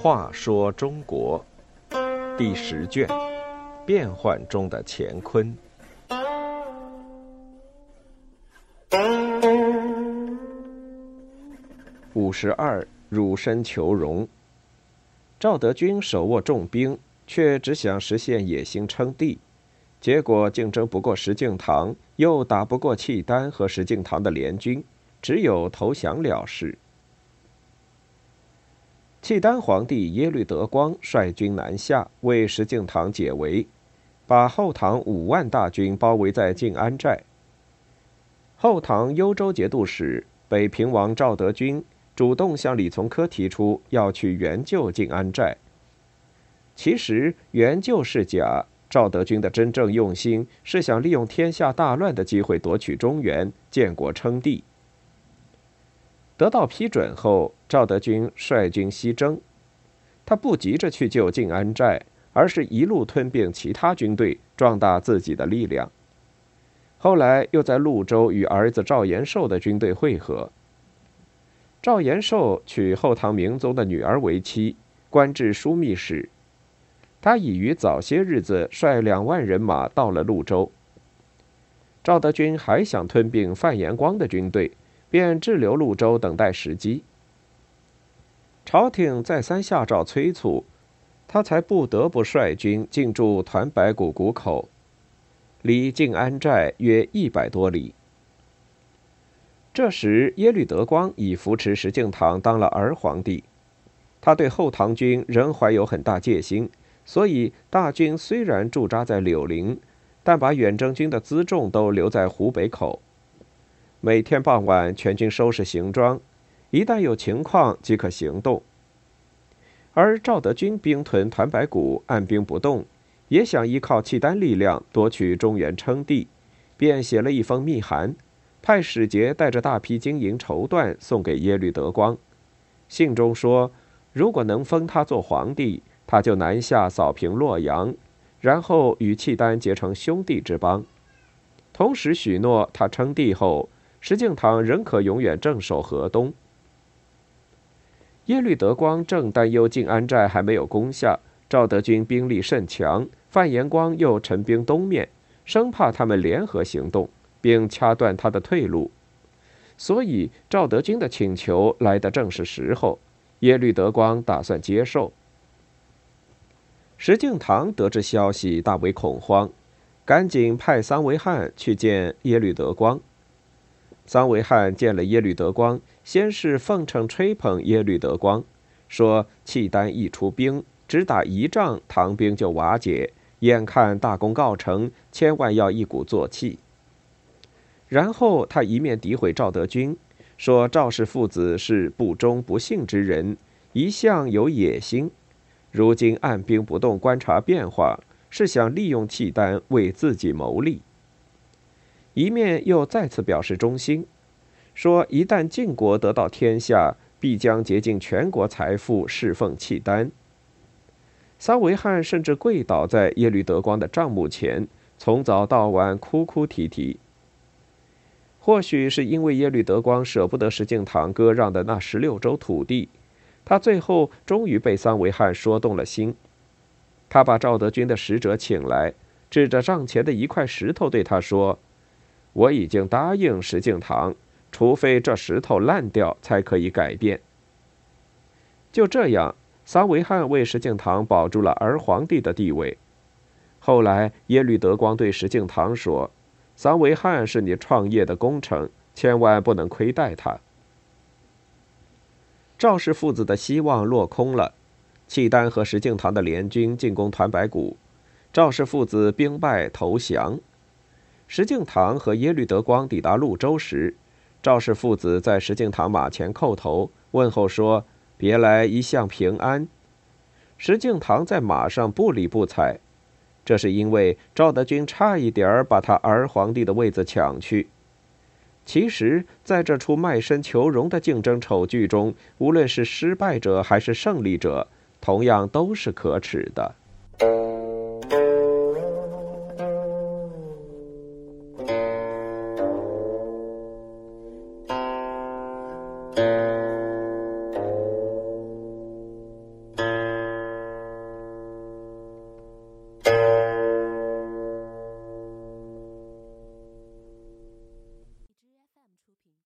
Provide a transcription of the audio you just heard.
话说中国第十卷：变幻中的乾坤。五十二，乳身求荣。赵德军手握重兵，却只想实现野心称帝，结果竞争不过石敬瑭，又打不过契丹和石敬瑭的联军，只有投降了事。契丹皇帝耶律德光率军南下，为石敬瑭解围，把后唐五万大军包围在靖安寨。后唐幽州节度使北平王赵德军主动向李从珂提出要去援救靖安寨。其实援救是假，赵德军的真正用心是想利用天下大乱的机会夺取中原，建国称帝。得到批准后，赵德军率军西征。他不急着去救靖安寨，而是一路吞并其他军队，壮大自己的力量。后来又在潞州与儿子赵延寿的军队会合。赵延寿娶后唐明宗的女儿为妻，官至枢密使。他已于早些日子率两万人马到了潞州。赵德军还想吞并范延光的军队。便滞留潞州，等待时机。朝廷再三下诏催促，他才不得不率军进驻团白谷谷口，离静安寨约一百多里。这时，耶律德光已扶持石敬瑭当了儿皇帝，他对后唐军仍怀有很大戒心，所以大军虽然驻扎在柳林，但把远征军的辎重都留在湖北口。每天傍晚，全军收拾行装，一旦有情况即可行动。而赵德军兵屯团白谷，按兵不动，也想依靠契丹力量夺取中原称帝，便写了一封密函，派使节带着大批金银绸缎送给耶律德光。信中说，如果能封他做皇帝，他就南下扫平洛阳，然后与契丹结成兄弟之邦。同时许诺，他称帝后。石敬瑭仍可永远镇守河东。耶律德光正担忧靖安寨还没有攻下，赵德军兵力甚强，范延光又陈兵东面，生怕他们联合行动，并掐断他的退路。所以赵德军的请求来得正是时候，耶律德光打算接受。石敬瑭得知消息，大为恐慌，赶紧派桑维汉去见耶律德光。桑维汉见了耶律德光，先是奉承吹捧耶律德光，说契丹一出兵，只打一仗，唐兵就瓦解，眼看大功告成，千万要一鼓作气。然后他一面诋毁赵德军，说赵氏父子是不忠不信之人，一向有野心，如今按兵不动，观察变化，是想利用契丹为自己谋利。一面又再次表示忠心，说一旦晋国得到天下，必将竭尽全国财富侍奉契丹。桑维汉甚至跪倒在耶律德光的帐幕前，从早到晚哭哭啼啼。或许是因为耶律德光舍不得石敬瑭割让的那十六州土地，他最后终于被桑维汉说动了心。他把赵德军的使者请来，指着帐前的一块石头对他说。我已经答应石敬瑭，除非这石头烂掉，才可以改变。就这样，桑维汉为石敬瑭保住了儿皇帝的地位。后来，耶律德光对石敬瑭说：“桑维汉是你创业的功臣，千万不能亏待他。”赵氏父子的希望落空了，契丹和石敬瑭的联军进攻团白谷，赵氏父子兵败投降。石敬瑭和耶律德光抵达潞州时，赵氏父子在石敬瑭马前叩头问候说：“别来一向平安。”石敬瑭在马上不理不睬，这是因为赵德军差一点儿把他儿皇帝的位子抢去。其实，在这出卖身求荣的竞争丑剧中，无论是失败者还是胜利者，同样都是可耻的。